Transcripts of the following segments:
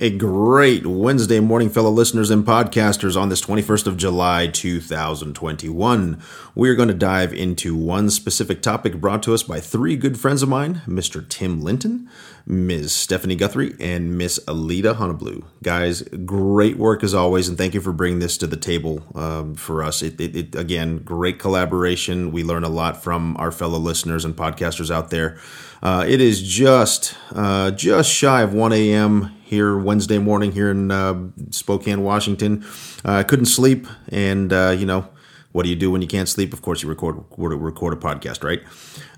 A great Wednesday morning, fellow listeners and podcasters, on this 21st of July 2021. We are going to dive into one specific topic brought to us by three good friends of mine Mr. Tim Linton, Ms. Stephanie Guthrie, and Miss Alita Honeyblue. Guys, great work as always, and thank you for bringing this to the table um, for us. It, it, it, again, great collaboration. We learn a lot from our fellow listeners and podcasters out there. Uh, it is just uh, just shy of 1 a.m here Wednesday morning here in uh, Spokane, Washington. Uh, I couldn't sleep, and uh, you know what do you do when you can't sleep? Of course, you record record a podcast, right?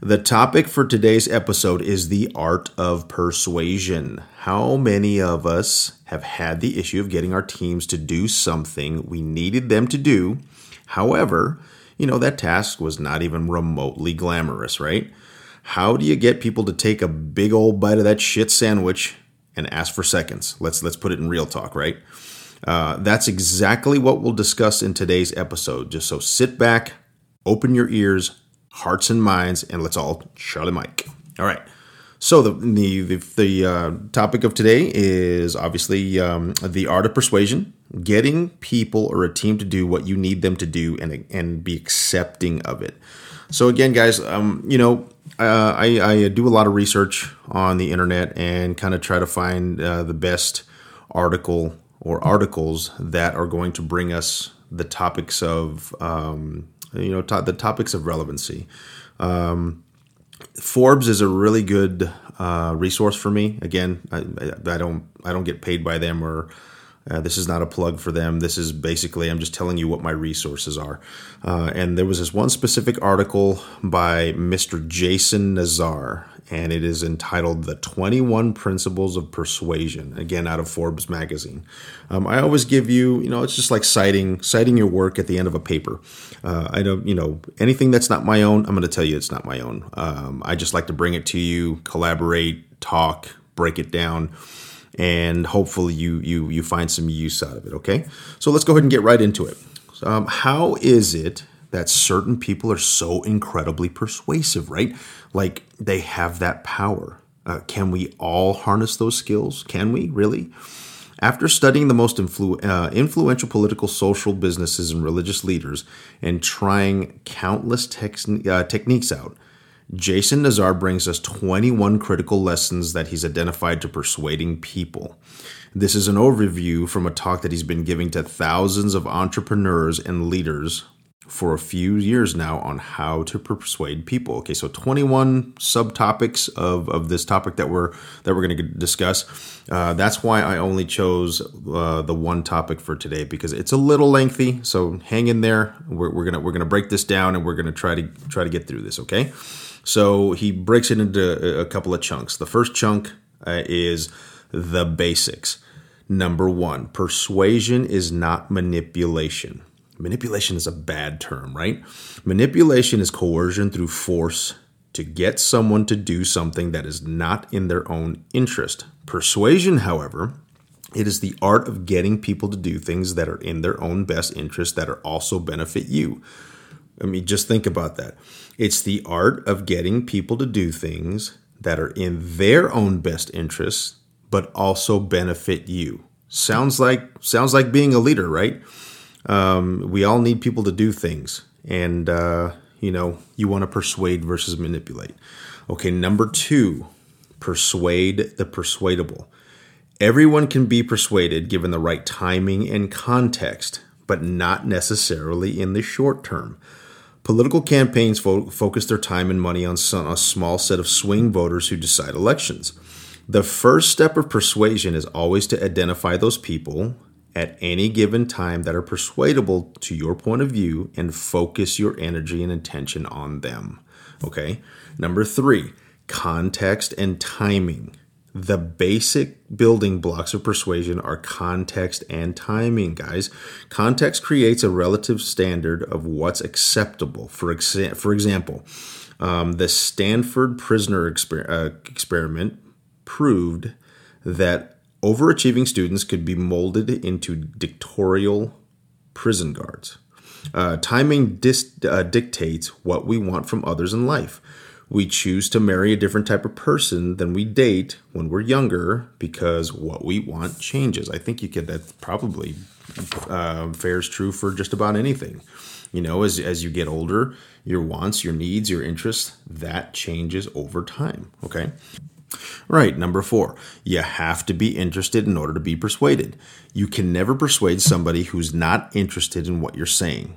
The topic for today's episode is the art of persuasion. How many of us have had the issue of getting our teams to do something we needed them to do? However, you know that task was not even remotely glamorous, right? How do you get people to take a big old bite of that shit sandwich and ask for seconds. Let's let's put it in real talk, right? Uh, that's exactly what we'll discuss in today's episode. Just so sit back, open your ears, hearts and minds, and let's all Charlie Mike. All right. So the the the, the uh, topic of today is obviously um, the art of persuasion, getting people or a team to do what you need them to do, and and be accepting of it. So again, guys, um, you know, uh, I, I, do a lot of research on the internet and kind of try to find uh, the best article or articles that are going to bring us the topics of um, you know to- the topics of relevancy. Um, Forbes is a really good uh, resource for me. Again, I, I, don't I don't get paid by them or uh, this is not a plug for them. This is basically, I'm just telling you what my resources are. Uh, and there was this one specific article by Mr. Jason Nazar, and it is entitled The 21 Principles of Persuasion, again, out of Forbes magazine. Um, I always give you, you know, it's just like citing, citing your work at the end of a paper. Uh, I don't, you know, anything that's not my own, I'm going to tell you it's not my own. Um, I just like to bring it to you, collaborate, talk, break it down and hopefully you you you find some use out of it. Okay, so let's go ahead and get right into it. Um, how is it that certain people are so incredibly persuasive? Right, like they have that power. Uh, can we all harness those skills? Can we really? After studying the most influ- uh, influential political, social, businesses, and religious leaders and trying countless tex- uh, techniques out, Jason Nazar brings us 21 critical lessons that he's identified to persuading people. This is an overview from a talk that he's been giving to thousands of entrepreneurs and leaders for a few years now on how to persuade people. Okay, so 21 subtopics of, of this topic that we're that we're going to discuss. Uh, that's why I only chose uh, the one topic for today because it's a little lengthy. So hang in there. We're, we're gonna we're gonna break this down and we're gonna try to try to get through this. Okay. So he breaks it into a couple of chunks. The first chunk uh, is the basics. Number one, persuasion is not manipulation. Manipulation is a bad term, right? Manipulation is coercion through force to get someone to do something that is not in their own interest. Persuasion, however, it is the art of getting people to do things that are in their own best interest that are also benefit you. I mean, just think about that. It's the art of getting people to do things that are in their own best interests, but also benefit you. Sounds like sounds like being a leader, right? Um, we all need people to do things, and uh, you know, you want to persuade versus manipulate. Okay, number two, persuade the persuadable. Everyone can be persuaded given the right timing and context, but not necessarily in the short term. Political campaigns fo- focus their time and money on a small set of swing voters who decide elections. The first step of persuasion is always to identify those people at any given time that are persuadable to your point of view and focus your energy and attention on them. Okay. Number three, context and timing. The basic building blocks of persuasion are context and timing, guys. Context creates a relative standard of what's acceptable. For, exa- for example, um, the Stanford prisoner exper- uh, experiment proved that overachieving students could be molded into dictatorial prison guards. Uh, timing dis- uh, dictates what we want from others in life. We choose to marry a different type of person than we date when we're younger because what we want changes. I think you could that probably uh, fares true for just about anything. You know, as as you get older, your wants, your needs, your interests that changes over time. Okay. Right, number four, you have to be interested in order to be persuaded. You can never persuade somebody who's not interested in what you're saying.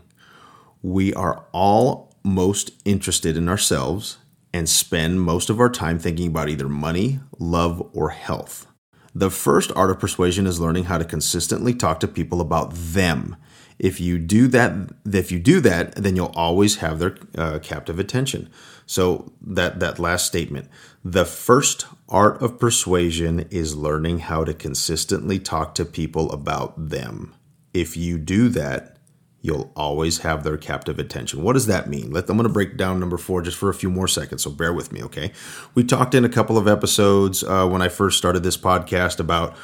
We are all most interested in ourselves and spend most of our time thinking about either money, love, or health. The first art of persuasion is learning how to consistently talk to people about them. If you do that, if you do that, then you'll always have their uh, captive attention. So that that last statement, the first art of persuasion is learning how to consistently talk to people about them. If you do that, you'll always have their captive attention. What does that mean? Let, I'm going to break down number four just for a few more seconds, so bear with me, okay? We talked in a couple of episodes uh, when I first started this podcast about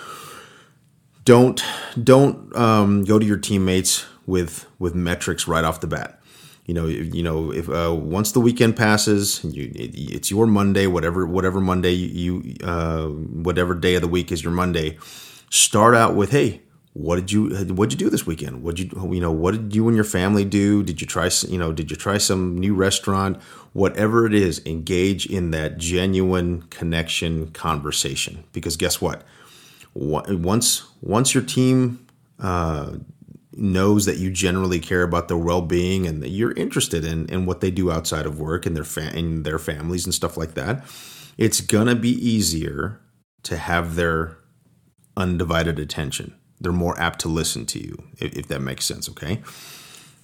don't don't um, go to your teammates with with metrics right off the bat. You know, you know, if uh, once the weekend passes, you, it, it's your Monday, whatever whatever Monday you, uh, whatever day of the week is your Monday. Start out with, hey, what did you what did you do this weekend? What you you know what did you and your family do? Did you try you know did you try some new restaurant? Whatever it is engage in that genuine connection conversation. Because guess what? Once once your team uh, knows that you generally care about their well-being and that you're interested in, in what they do outside of work and their fa- and their families and stuff like that it's gonna be easier to have their undivided attention they're more apt to listen to you, if, if that makes sense, okay?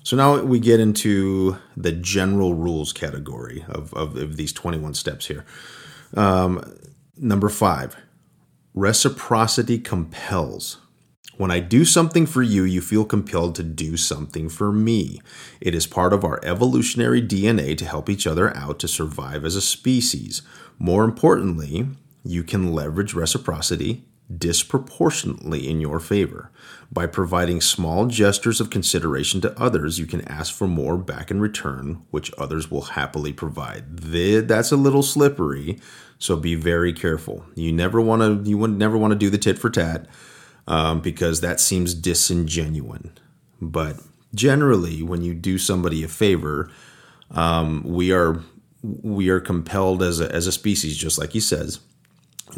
So now we get into the general rules category of, of, of these 21 steps here. Um, number five, reciprocity compels. When I do something for you, you feel compelled to do something for me. It is part of our evolutionary DNA to help each other out to survive as a species. More importantly, you can leverage reciprocity disproportionately in your favor. By providing small gestures of consideration to others, you can ask for more back in return, which others will happily provide. That's a little slippery, so be very careful. You never want to you would never want to do the tit for tat um, because that seems disingenuous. But generally, when you do somebody a favor, um, we are we are compelled as a, as a species, just like he says,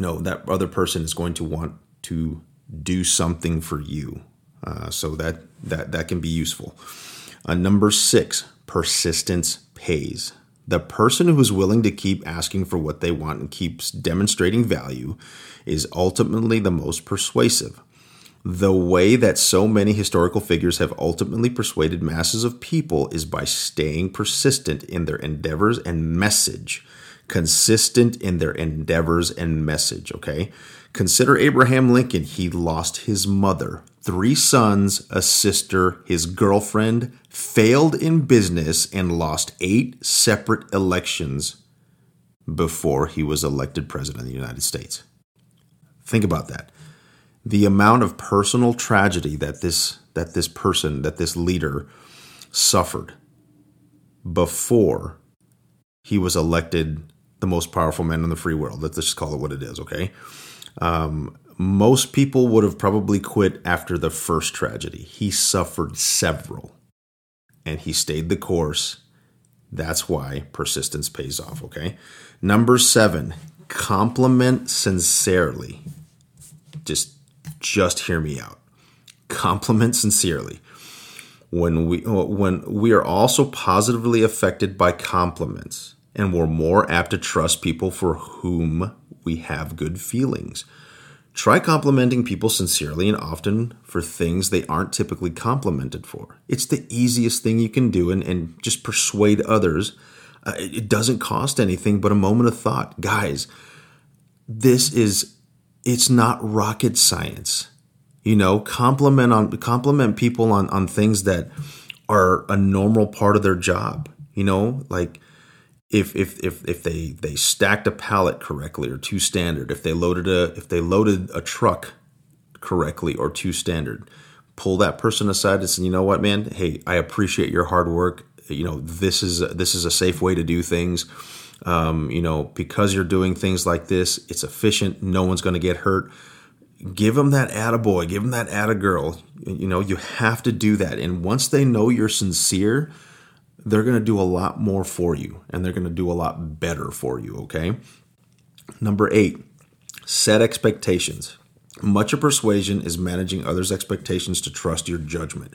know that other person is going to want to do something for you. Uh, so that that that can be useful. Uh, number six, persistence pays. The person who is willing to keep asking for what they want and keeps demonstrating value is ultimately the most persuasive. The way that so many historical figures have ultimately persuaded masses of people is by staying persistent in their endeavors and message consistent in their endeavors and message, okay? Consider Abraham Lincoln. He lost his mother, three sons, a sister, his girlfriend, failed in business, and lost eight separate elections before he was elected president of the United States. Think about that. The amount of personal tragedy that this that this person, that this leader suffered before he was elected the most powerful men in the free world. Let's just call it what it is, okay? Um, most people would have probably quit after the first tragedy. He suffered several and he stayed the course. That's why persistence pays off, okay? Number seven, compliment sincerely. Just just hear me out. Compliment sincerely. When we when we are also positively affected by compliments and we're more apt to trust people for whom we have good feelings. Try complimenting people sincerely and often for things they aren't typically complimented for. It's the easiest thing you can do and, and just persuade others. Uh, it doesn't cost anything but a moment of thought. Guys, this is it's not rocket science. You know, compliment on compliment people on, on things that are a normal part of their job. You know, like if if if if they they stacked a pallet correctly or to standard, if they loaded a if they loaded a truck correctly or to standard, pull that person aside and say, you know what, man, hey, I appreciate your hard work. You know, this is this is a safe way to do things. Um, you know, because you're doing things like this, it's efficient. No one's going to get hurt. Give them that attaboy, give them that attagirl. You know, you have to do that. And once they know you're sincere, they're going to do a lot more for you and they're going to do a lot better for you, okay? Number eight, set expectations. Much of persuasion is managing others' expectations to trust your judgment.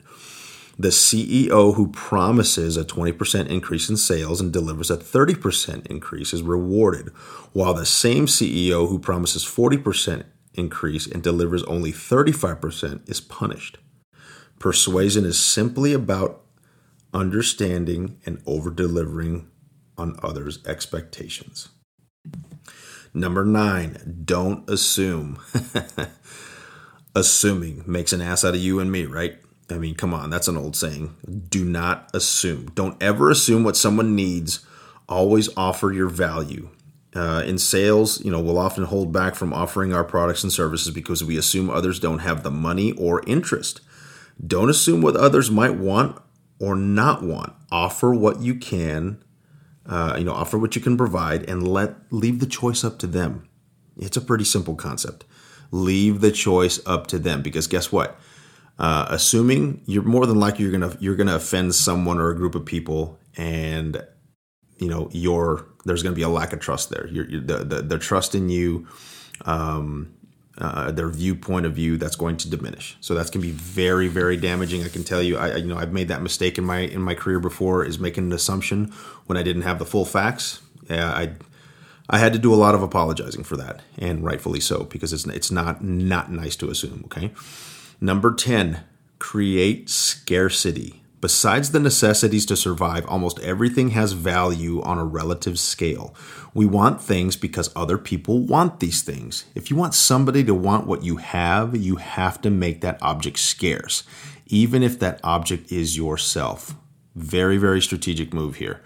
The CEO who promises a 20% increase in sales and delivers a 30% increase is rewarded, while the same CEO who promises 40% increase and delivers only 35% is punished. Persuasion is simply about understanding and over delivering on others' expectations. Number nine, don't assume. Assuming makes an ass out of you and me, right? I mean, come on, that's an old saying. Do not assume. Don't ever assume what someone needs. Always offer your value. Uh, in sales, you know, we'll often hold back from offering our products and services because we assume others don't have the money or interest. Don't assume what others might want or not want. Offer what you can, uh, you know, offer what you can provide, and let leave the choice up to them. It's a pretty simple concept. Leave the choice up to them because guess what? Uh, assuming you're more than likely you're gonna you're gonna offend someone or a group of people, and you know you're there's gonna be a lack of trust there. You're, you're the, the, the trust in you. Um, uh, their viewpoint of view that's going to diminish. So that's going to be very, very damaging. I can tell you, I you know I've made that mistake in my in my career before, is making an assumption when I didn't have the full facts. Yeah, I I had to do a lot of apologizing for that, and rightfully so, because it's it's not not nice to assume. Okay, number ten, create scarcity. Besides the necessities to survive, almost everything has value on a relative scale. We want things because other people want these things. If you want somebody to want what you have, you have to make that object scarce, even if that object is yourself. Very, very strategic move here.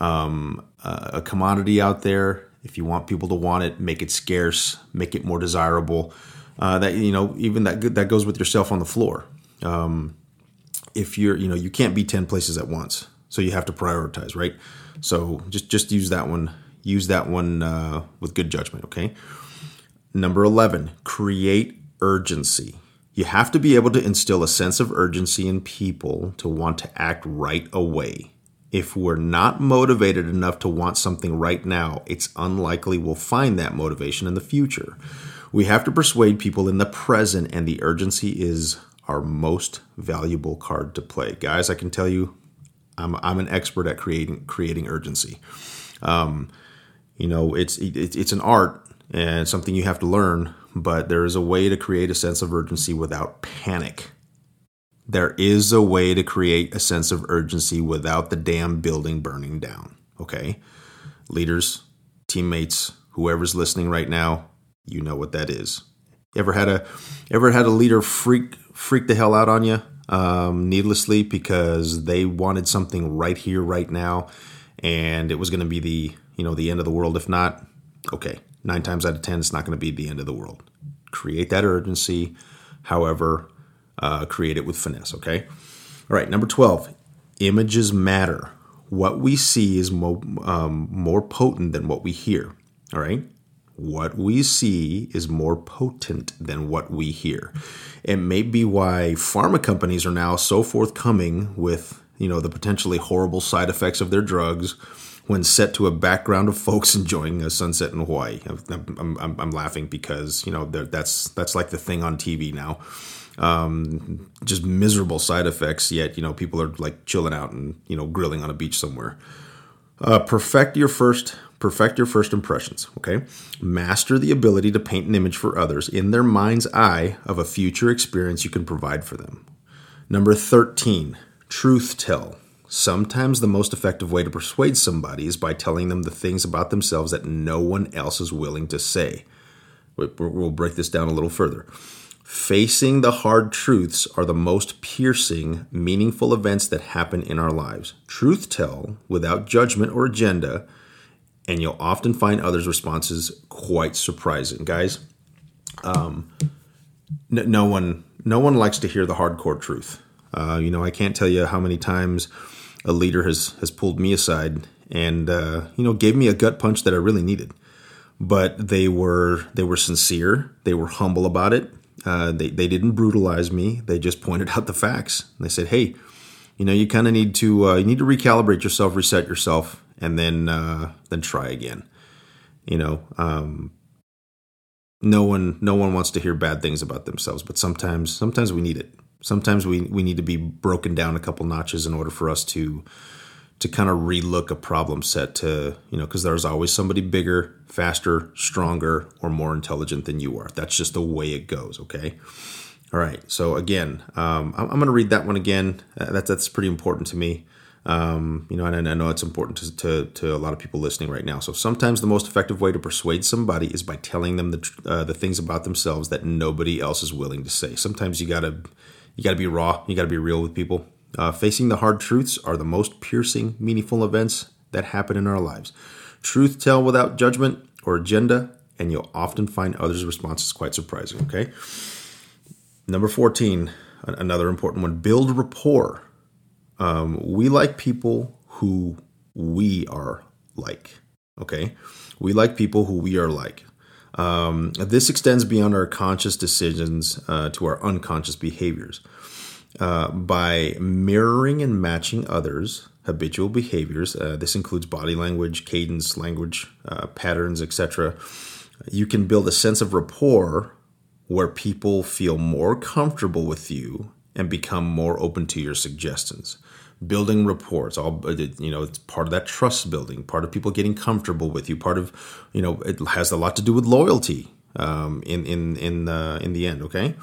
Um, uh, a commodity out there, if you want people to want it, make it scarce, make it more desirable. Uh, that you know, even that that goes with yourself on the floor. Um, if you're you know you can't be 10 places at once so you have to prioritize right? So just just use that one use that one uh, with good judgment okay? Number 11 create urgency. You have to be able to instill a sense of urgency in people to want to act right away. If we're not motivated enough to want something right now it's unlikely we'll find that motivation in the future. We have to persuade people in the present and the urgency is our most valuable card to play. Guys, I can tell you, I'm, I'm an expert at creating creating urgency. Um, you know, it's it, it's an art and something you have to learn, but there is a way to create a sense of urgency without panic. There is a way to create a sense of urgency without the damn building burning down. Okay, leaders, teammates, whoever's listening right now, you know what that is. Ever had a ever had a leader freak freak the hell out on you um, needlessly because they wanted something right here, right now, and it was going to be the you know the end of the world. If not, okay, nine times out of ten, it's not going to be the end of the world. Create that urgency, however, uh, create it with finesse. Okay. All right, number twelve. Images matter. What we see is mo- um, more potent than what we hear. All right what we see is more potent than what we hear. It may be why pharma companies are now so forthcoming with, you know, the potentially horrible side effects of their drugs when set to a background of folks enjoying a sunset in Hawaii. I'm, I'm, I'm laughing because, you know, that's that's like the thing on TV now. Um, just miserable side effects, yet, you know, people are like chilling out and, you know, grilling on a beach somewhere. Uh, perfect your first Perfect your first impressions, okay? Master the ability to paint an image for others in their mind's eye of a future experience you can provide for them. Number 13, truth tell. Sometimes the most effective way to persuade somebody is by telling them the things about themselves that no one else is willing to say. We'll break this down a little further. Facing the hard truths are the most piercing, meaningful events that happen in our lives. Truth tell, without judgment or agenda, and you'll often find others' responses quite surprising. Guys, um, n- no one no one likes to hear the hardcore truth. Uh, you know, I can't tell you how many times a leader has has pulled me aside and uh, you know gave me a gut punch that I really needed. But they were they were sincere. They were humble about it. Uh, they they didn't brutalize me. They just pointed out the facts. They said, "Hey, you know, you kind of need to uh, you need to recalibrate yourself, reset yourself, and then uh, then try again." You know, um, no one no one wants to hear bad things about themselves, but sometimes sometimes we need it. Sometimes we we need to be broken down a couple notches in order for us to to kind of relook a problem set to you know because there's always somebody bigger faster stronger or more intelligent than you are that's just the way it goes okay all right so again um, i'm, I'm going to read that one again uh, that's that's pretty important to me um, you know and i know it's important to, to, to, a lot of people listening right now so sometimes the most effective way to persuade somebody is by telling them the, uh, the things about themselves that nobody else is willing to say sometimes you gotta you gotta be raw you gotta be real with people uh, facing the hard truths are the most piercing, meaningful events that happen in our lives. Truth tell without judgment or agenda, and you'll often find others' responses quite surprising. Okay. Number 14, another important one build rapport. Um, we like people who we are like. Okay. We like people who we are like. Um, this extends beyond our conscious decisions uh, to our unconscious behaviors. Uh, by mirroring and matching others' habitual behaviors. Uh, this includes body language, cadence, language uh, patterns, etc. You can build a sense of rapport where people feel more comfortable with you and become more open to your suggestions. Building reports all you know. It's part of that trust building, part of people getting comfortable with you. Part of you know, it has a lot to do with loyalty. Um, in in in the in the end, okay.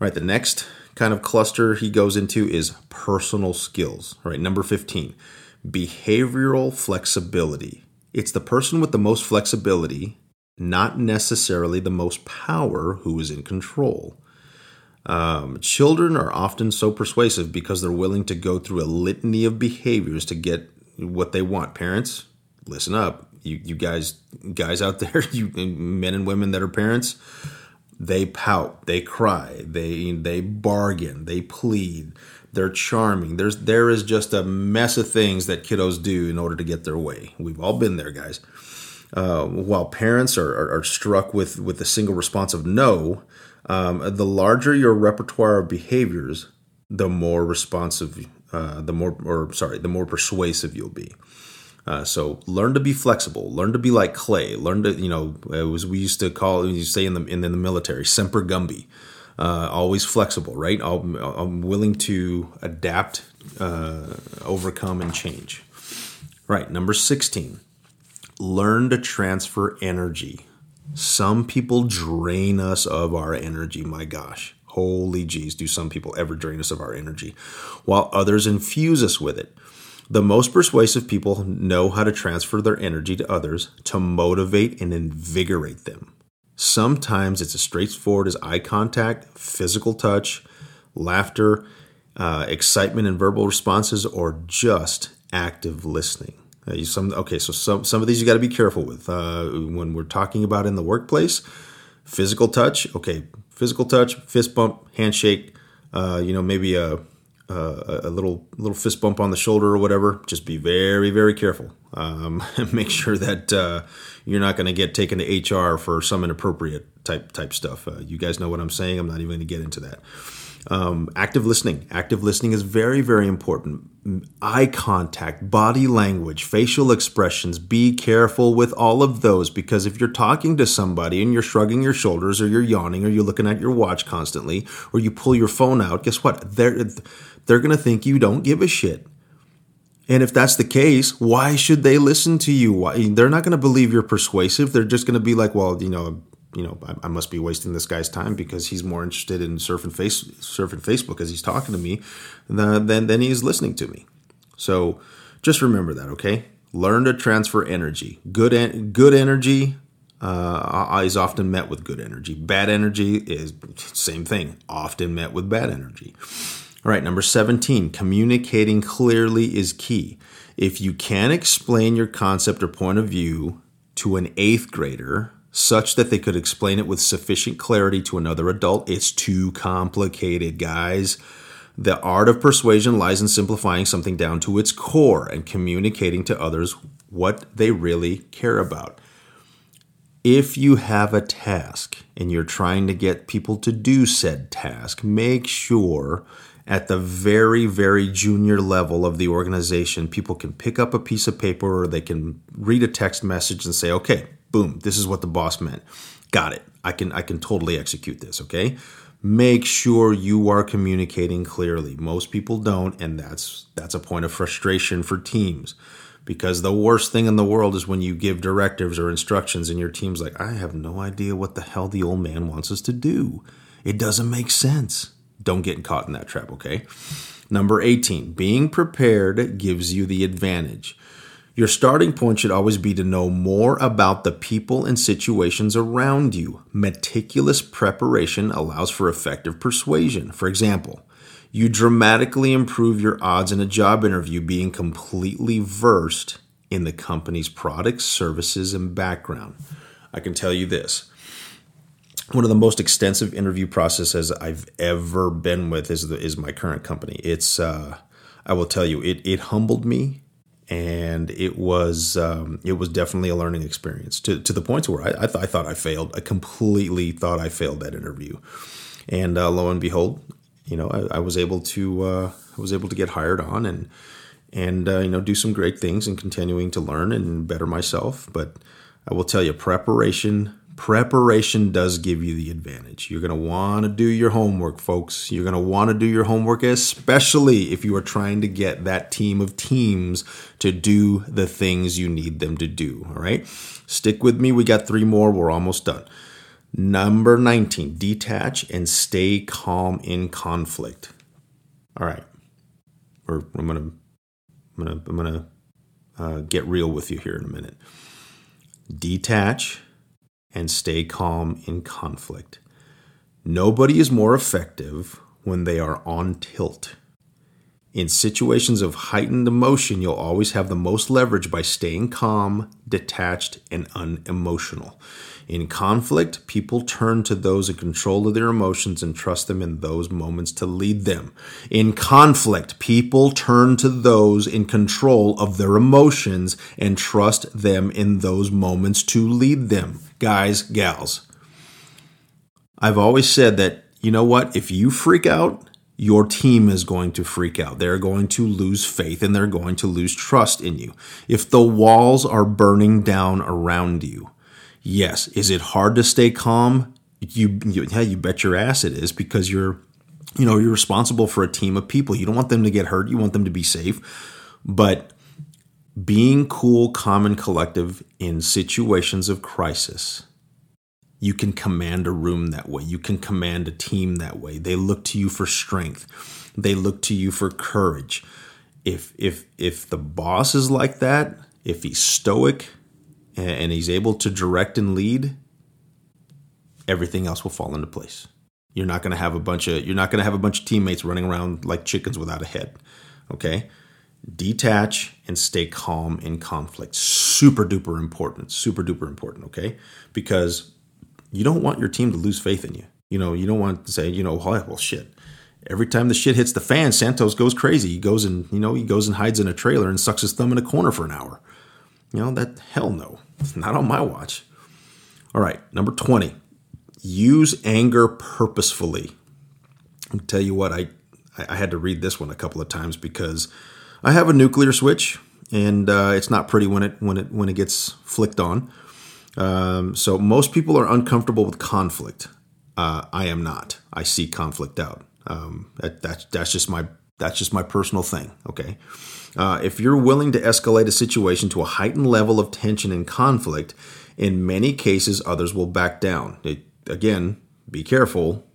All right, the next kind of cluster he goes into is personal skills. All right, number 15, behavioral flexibility. It's the person with the most flexibility, not necessarily the most power, who is in control. Um, children are often so persuasive because they're willing to go through a litany of behaviors to get what they want. Parents, listen up. You, you guys, guys out there, you men and women that are parents, they pout, they cry, they they bargain, they plead. They're charming. There's there is just a mess of things that kiddos do in order to get their way. We've all been there, guys. Uh, while parents are, are, are, struck with with the single response of no, um, the larger your repertoire of behaviors, the more responsive, uh, the more or sorry, the more persuasive you'll be. Uh, so learn to be flexible. Learn to be like clay. Learn to you know it was we used to call you say in the in the military semper gumby. Uh, always flexible, right? i am willing to adapt, uh, overcome, and change. Right. Number sixteen. Learn to transfer energy. Some people drain us of our energy. My gosh. Holy jeez, do some people ever drain us of our energy? While others infuse us with it. The most persuasive people know how to transfer their energy to others to motivate and invigorate them. Sometimes it's as straightforward as eye contact, physical touch, laughter, uh, excitement and verbal responses, or just active listening. Uh, some okay, so some some of these you got to be careful with uh, when we're talking about in the workplace. Physical touch, okay, physical touch, fist bump, handshake. Uh, you know, maybe a uh, a little little fist bump on the shoulder or whatever, just be very very careful. Um, make sure that uh, you're not going to get taken to HR for some inappropriate type type stuff. Uh, you guys know what I'm saying. I'm not even going to get into that. Um, active listening. Active listening is very, very important. Eye contact, body language, facial expressions. Be careful with all of those because if you're talking to somebody and you're shrugging your shoulders or you're yawning or you're looking at your watch constantly or you pull your phone out, guess what? They're, they're going to think you don't give a shit. And if that's the case, why should they listen to you? Why, they're not going to believe you're persuasive. They're just going to be like, well, you know, you know, I, I, must be wasting this guy's time because he's more interested in surfing face surfing Facebook as he's talking to me than than, than he is listening to me. So just remember that, okay? Learn to transfer energy. Good en- good energy uh, is often met with good energy. Bad energy is same thing, often met with bad energy. All right, number 17, communicating clearly is key. If you can't explain your concept or point of view to an eighth grader, such that they could explain it with sufficient clarity to another adult. It's too complicated, guys. The art of persuasion lies in simplifying something down to its core and communicating to others what they really care about. If you have a task and you're trying to get people to do said task, make sure at the very, very junior level of the organization, people can pick up a piece of paper or they can read a text message and say, okay, boom, this is what the boss meant. Got it. I can I can totally execute this, okay? Make sure you are communicating clearly. Most people don't, and that's that's a point of frustration for teams. Because the worst thing in the world is when you give directives or instructions and your team's like, I have no idea what the hell the old man wants us to do. It doesn't make sense. Don't get caught in that trap, okay? Number 18, being prepared gives you the advantage. Your starting point should always be to know more about the people and situations around you. Meticulous preparation allows for effective persuasion. For example, you dramatically improve your odds in a job interview being completely versed in the company's products, services, and background. I can tell you this one of the most extensive interview processes I've ever been with is the, is my current company. It's uh, I will tell you it it humbled me and it was um, it was definitely a learning experience to, to the point where I, I, th- I, thought I failed. I completely thought I failed that interview, and uh, lo and behold, you know I, I was able to uh, I was able to get hired on and and uh, you know do some great things and continuing to learn and better myself. But I will tell you, preparation preparation does give you the advantage. You're going to want to do your homework, folks. You're going to want to do your homework, especially if you are trying to get that team of teams to do the things you need them to do. All right. Stick with me. We got three more. We're almost done. Number 19, detach and stay calm in conflict. All right. Or I'm going to, I'm to, I'm to uh, get real with you here in a minute. Detach and stay calm in conflict. Nobody is more effective when they are on tilt. In situations of heightened emotion, you'll always have the most leverage by staying calm, detached, and unemotional. In conflict, people turn to those in control of their emotions and trust them in those moments to lead them. In conflict, people turn to those in control of their emotions and trust them in those moments to lead them. Guys, gals, I've always said that, you know what, if you freak out, your team is going to freak out. They're going to lose faith and they're going to lose trust in you. If the walls are burning down around you, Yes. Is it hard to stay calm? You, you yeah, you bet your ass it is because you're you know, you're responsible for a team of people. You don't want them to get hurt. You want them to be safe. But being cool, calm, and collective in situations of crisis, you can command a room that way. You can command a team that way. They look to you for strength. They look to you for courage. If if if the boss is like that, if he's stoic, and he's able to direct and lead, everything else will fall into place. You're not going to have a bunch of you're not going to have a bunch of teammates running around like chickens without a head. Okay? Detach and stay calm in conflict. Super duper important. Super duper important, okay? Because you don't want your team to lose faith in you. You know, you don't want to say, you know, well, shit. Every time the shit hits the fan, Santos goes crazy. He goes and, you know, he goes and hides in a trailer and sucks his thumb in a corner for an hour. You know, that hell no. Not on my watch. All right, number 20. Use anger purposefully. I'll tell you what, I, I had to read this one a couple of times because I have a nuclear switch and uh, it's not pretty when it when it when it gets flicked on. Um, so most people are uncomfortable with conflict. Uh, I am not. I see conflict out. Um, that, that's that's just my that's just my personal thing. Okay. Uh, if you're willing to escalate a situation to a heightened level of tension and conflict, in many cases, others will back down. It, again, be careful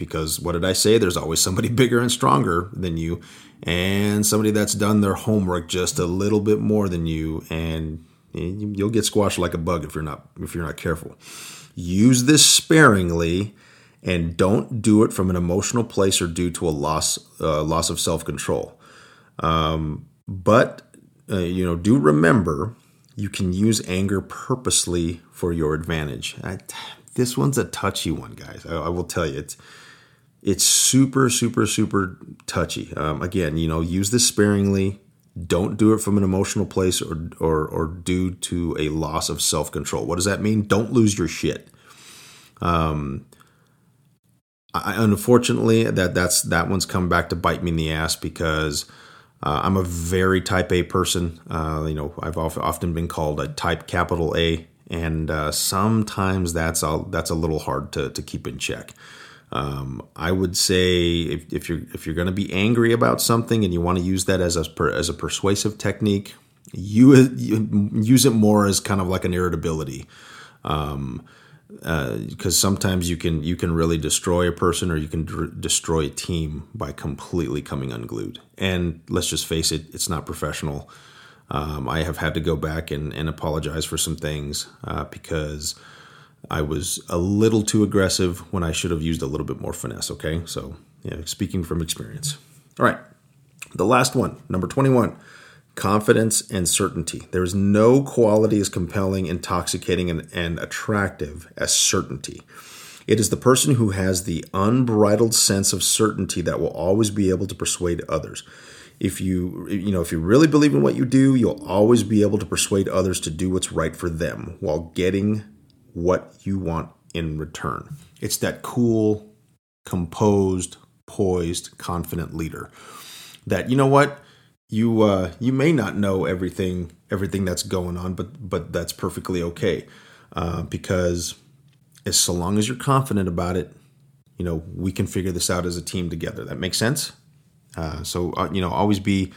because what did I say? There's always somebody bigger and stronger than you, and somebody that's done their homework just a little bit more than you, and you'll get squashed like a bug if you're not if you're not careful. Use this sparingly, and don't do it from an emotional place or due to a loss uh, loss of self control. Um, but, uh, you know, do remember you can use anger purposely for your advantage. I, this one's a touchy one, guys. I, I will tell you. It's, it's super, super, super touchy. Um, again, you know, use this sparingly. Don't do it from an emotional place or, or, or due to a loss of self control. What does that mean? Don't lose your shit. Um, I, unfortunately, that that's that one's come back to bite me in the ass because uh, I'm a very Type A person. Uh, you know, I've often been called a Type Capital A, and uh, sometimes that's a, that's a little hard to to keep in check. Um, I would say if, if you're if you're going to be angry about something and you want to use that as a as a persuasive technique, you, you use it more as kind of like an irritability. Um, because uh, sometimes you can you can really destroy a person or you can d- destroy a team by completely coming unglued. And let's just face it, it's not professional. Um, I have had to go back and, and apologize for some things uh, because I was a little too aggressive when I should have used a little bit more finesse. Okay, so yeah, speaking from experience. All right, the last one, number twenty-one confidence and certainty. There is no quality as compelling, intoxicating, and, and, attractive as certainty. It is the person who has the unbridled sense of certainty that will always be able to persuade others. If you you know if you really believe in what you do, you'll always be able to persuade others to do what's right for them while getting what you want in return. It's that cool, composed, poised, confident leader that you know what you uh, you may not know everything everything that's going on, but but that's perfectly okay uh, because as so long as you're confident about it, you know we can figure this out as a team together. That makes sense. Uh, so uh, you know always be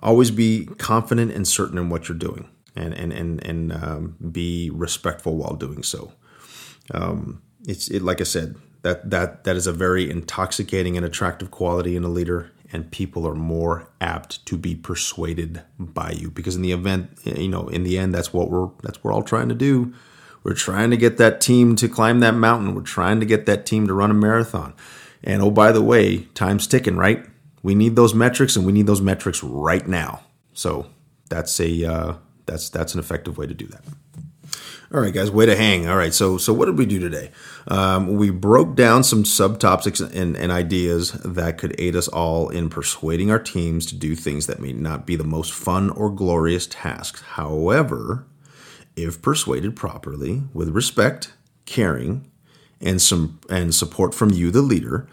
always be confident and certain in what you're doing, and and and and um, be respectful while doing so. Um, it's it, like I said that that that is a very intoxicating and attractive quality in a leader and people are more apt to be persuaded by you because in the event you know in the end that's what we're that's what we're all trying to do. We're trying to get that team to climb that mountain. We're trying to get that team to run a marathon. And oh by the way time's ticking right? We need those metrics and we need those metrics right now. So that's a uh, that's that's an effective way to do that all right, guys, way to hang. All right, so so what did we do today? Um, we broke down some subtopics and, and ideas that could aid us all in persuading our teams to do things that may not be the most fun or glorious tasks. However, if persuaded properly, with respect, caring, and some and support from you, the leader,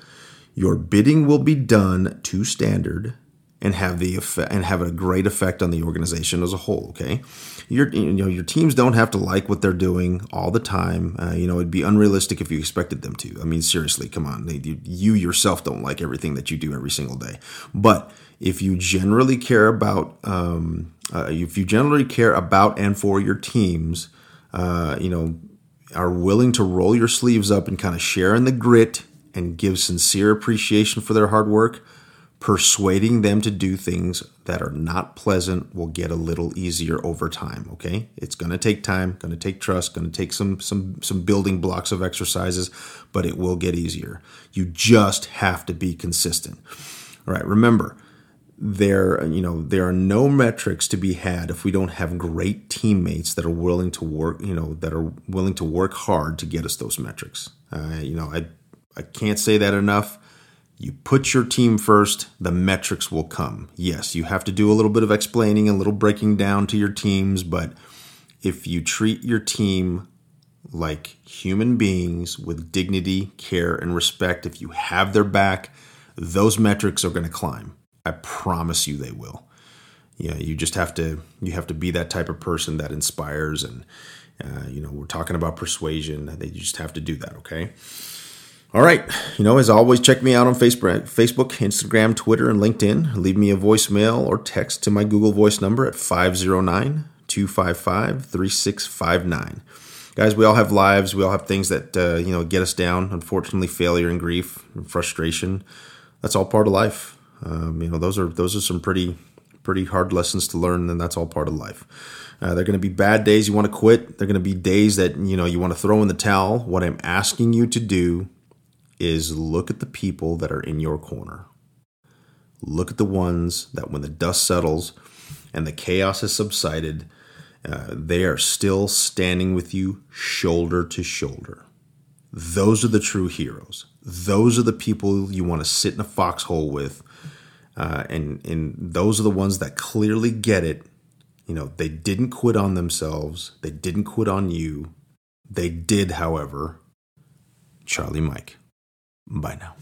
your bidding will be done to standard and have the effect and have a great effect on the organization as a whole. Okay, your you know your teams don't have to like what they're doing all the time. Uh, you know it'd be unrealistic if you expected them to. I mean seriously, come on, you, you yourself don't like everything that you do every single day. But if you generally care about um, uh, if you generally care about and for your teams, uh, you know are willing to roll your sleeves up and kind of share in the grit and give sincere appreciation for their hard work persuading them to do things that are not pleasant will get a little easier over time okay? It's going to take time going to take trust going to take some some some building blocks of exercises but it will get easier. You just have to be consistent. All right remember there you know there are no metrics to be had if we don't have great teammates that are willing to work you know that are willing to work hard to get us those metrics. Uh, you know i i can't say that enough you put your team first, the metrics will come. Yes, you have to do a little bit of explaining, a little breaking down to your teams, but if you treat your team like human beings with dignity, care, and respect, if you have their back, those metrics are going to climb. I promise you they will. Yeah, you just have to you have to be that type of person that inspires and uh, you know we're talking about persuasion. They just have to do that. Okay. All right. You know, as always, check me out on Facebook, Facebook, Instagram, Twitter, and LinkedIn. Leave me a voicemail or text to my Google Voice number at 509 255 3659. Guys, we all have lives. We all have things that, uh, you know, get us down. Unfortunately, failure and grief and frustration. That's all part of life. Um, you know, those are those are some pretty pretty hard lessons to learn, and that's all part of life. Uh, they're going to be bad days you want to quit. They're going to be days that you know you want to throw in the towel. What I'm asking you to do is look at the people that are in your corner. Look at the ones that when the dust settles and the chaos has subsided, uh, they are still standing with you shoulder to shoulder. Those are the true heroes. those are the people you want to sit in a foxhole with. Uh, and, and those are the ones that clearly get it. You know, they didn't quit on themselves, they didn't quit on you. They did, however. Charlie Mike. Bye now.